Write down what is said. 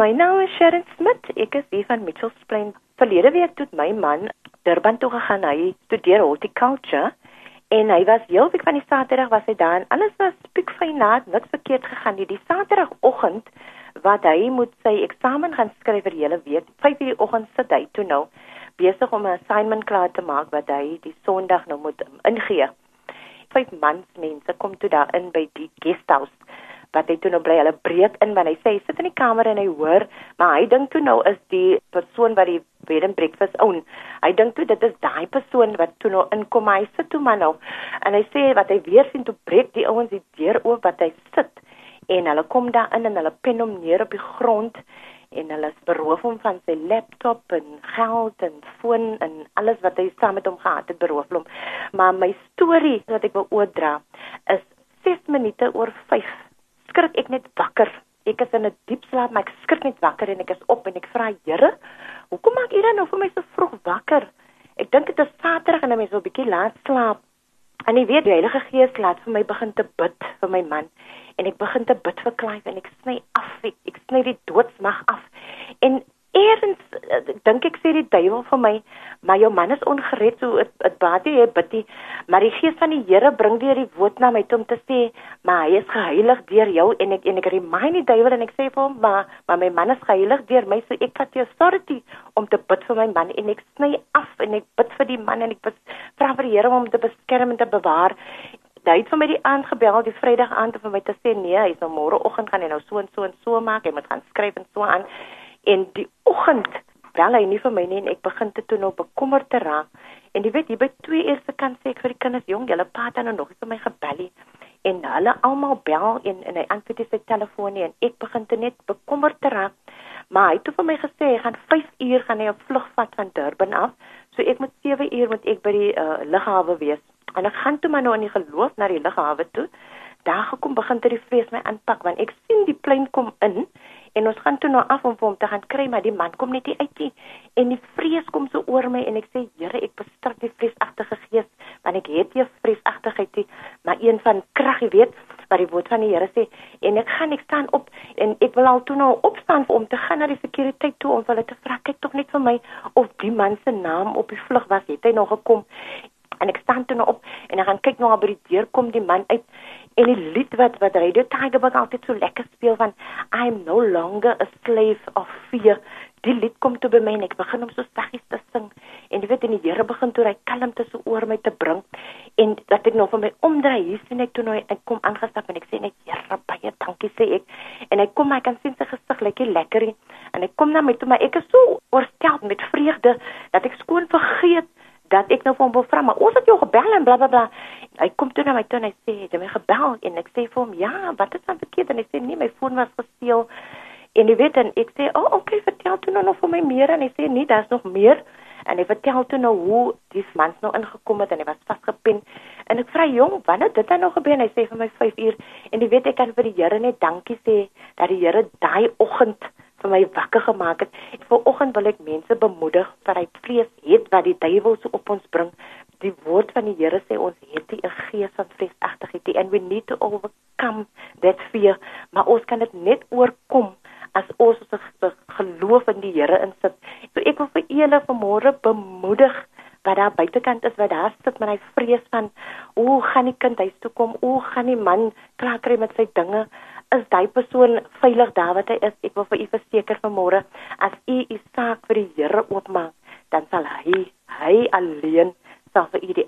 my naam is Sharon Smit. Ek is hier van Mitchells Plain. Verlede week het my man Durban toe gegaan. Hy studeer horticulture en hy was heel week van die Saterdag was hy daar en alles was piekfyn naad, niks verkeerd gegaan nie. Die Saterdagoggend wat hy moet sy eksamen gaan skryf vir die hele week. 5:00 die oggend sit hy toe nou besig om 'n assignment klaar te maak wat hy die Sondag nou moet ingee. Vyf mans mense kom toe daar in by die guesthouse wat hy toe nou bly hulle breek in want hy sê hy sit in die kamer en hy hoor maar hy dink toe nou is die persoon wat die bed and breakfast own hy dink toe dit is daai persoon wat toe nou inkom hy sit toe maar nou. En hy sê wat hy weer sien toe breek die ouens die deur oop wat hy sit en hulle kom daar in en hulle pen hom neer op die grond en hulle beroof hom van sy laptop en geld en foon en alles wat hy saam met hom gehad het beroof hom. Maar my storie wat ek wil oordra is 6 minute oor 5 skrik ek net wakker. Ek is in 'n diep slaap, maar ek skrik net wakker en ek is op en ek vra Here, hoekom maak U dan nou vir my so vroeg wakker? Ek dink dit is Saterdag en 'n mens wil bietjie laat slaap. En ek weet die Heilige Gees laat vir my begin te bid vir my man en ek begin te bid vir Clive en ek sny af, ek, ek sny die doodsmag af. En Eerens eh, dink ek sê die duiwel vir my, maar jou man is ongered so dit dit baat jy bid nie, maar die gees van die Here bring weer die woord na my toe om te sê, maar hy is geheilig deur jou en ek en ek remind die duiwel en ek sê vir hom, maar maar my man is geheilig deur my, so ek vat die authority om te bid vir my man en ek sny af en ek bid vir die man en ek vra vir die Here om te beskerm en te bewaar. Hy het vir my die aand gebel, die Vrydag aand om vir my te sê nee, hy's nou môreoggend gaan hy nou so en so en so maak, hy moet gaan skryf en so aan en die oggend bel hy nie vir my nie en ek begin te toe nou bekommerd te raak. En jy weet, jy by 2 uur se kan sê ek vir die kinders, jong, julle pa het nou nog vir my gebel en hulle almal bel en en hy antwoord sy telefoon nie en ek begin te net bekommerd te raak. Maar hy het toe vir my gesê hy gaan 5 uur gaan hy op vlug vat van Durban af. So ek moet 7 uur moet ek by die uh, lughawe wees. En ek gaan toe maar nou in die geloof na die lughawe toe. Daar gekom begin dit die vrees my aanpak want ek sien die plein kom in en ons gaan toe nou af om hom te gaan kry maar die man kom net nie uit nie en die vrees kom so oor my en ek sê Here ek bestrik die vreesagtige gees want ek het nie vreesagtigheid nie maar een van krag jy weet wat die woord van die Here sê en ek gaan ek staan op en ek wil al toe nou opstaan om te gaan na die sekuriteit toe om hulle te vra kyk tog net vir my of die man se naam op die vlug was. Het hy nog gekom en ek staan toe nou op en ek gaan kyk nou by die deur kom die man uit en die lied wat wat Radio Tigerberg altyd so lekker speel van I'm no longer a slave of fear. Die lied kom toe by my en ek begin om so saggies te sing en jy weet en die Here begin toe hy kalmte so oor my te bring en dat ek nou vir my omdraai hier sien ek toe nou ek kom aangestap en ek sê net Here baie dankie sê ek en hy kom my kan sien sy gesig lekker lekker en hy kom na my toe maar ek is so oorstel met vreugde dat ek skoon vergeet dat ek nou vir hom wil vra, maar ons het jou gebel en blablabla. Bla, bla. Hy kom toe na my toe en hy sê, "Het jy my gebel?" En ek sê vir hom, "Ja, wat is dan verkeerd?" En hy sê, "Nee, my foon was gesteel." En jy weet dan ek sê, "O, oh, okay, vertel toe nou nog vir my meer." En hy sê, "Nee, daar's nog meer." En hy vertel toe nou hoe die mans nou ingekom het en hy was vasgepin. En ek vra, "Jong, wanneer dit dan nou gebeur?" En hy sê vir my 5 uur. En jy weet ek kan vir die Here net dankie sê dat die Here daai oggend vir my wakker gemaak het. Vanoggend wil ek mense bemoedig dat hy vrees het wat die duiwel so op ons bring. Die woord van die Here sê ons het nie 'n gees van vreesagtigheid and we need to overcome that fear. Maar ons kan dit net oorkom as ons ons geloof in die Here insit. So ek wil vir julle vanmôre bemoedig wat daar buitekant is wat daar sit met hy vrees van o, gaan die kind huis toe kom? O, gaan die man klaar kry met sy dinge? Is daai persoon veilig daar wat hy is. Ek wil vir u verseker vanmôre, as u u saak vir die Here oopmaak, dan sal hy, hy alleen sal vir u.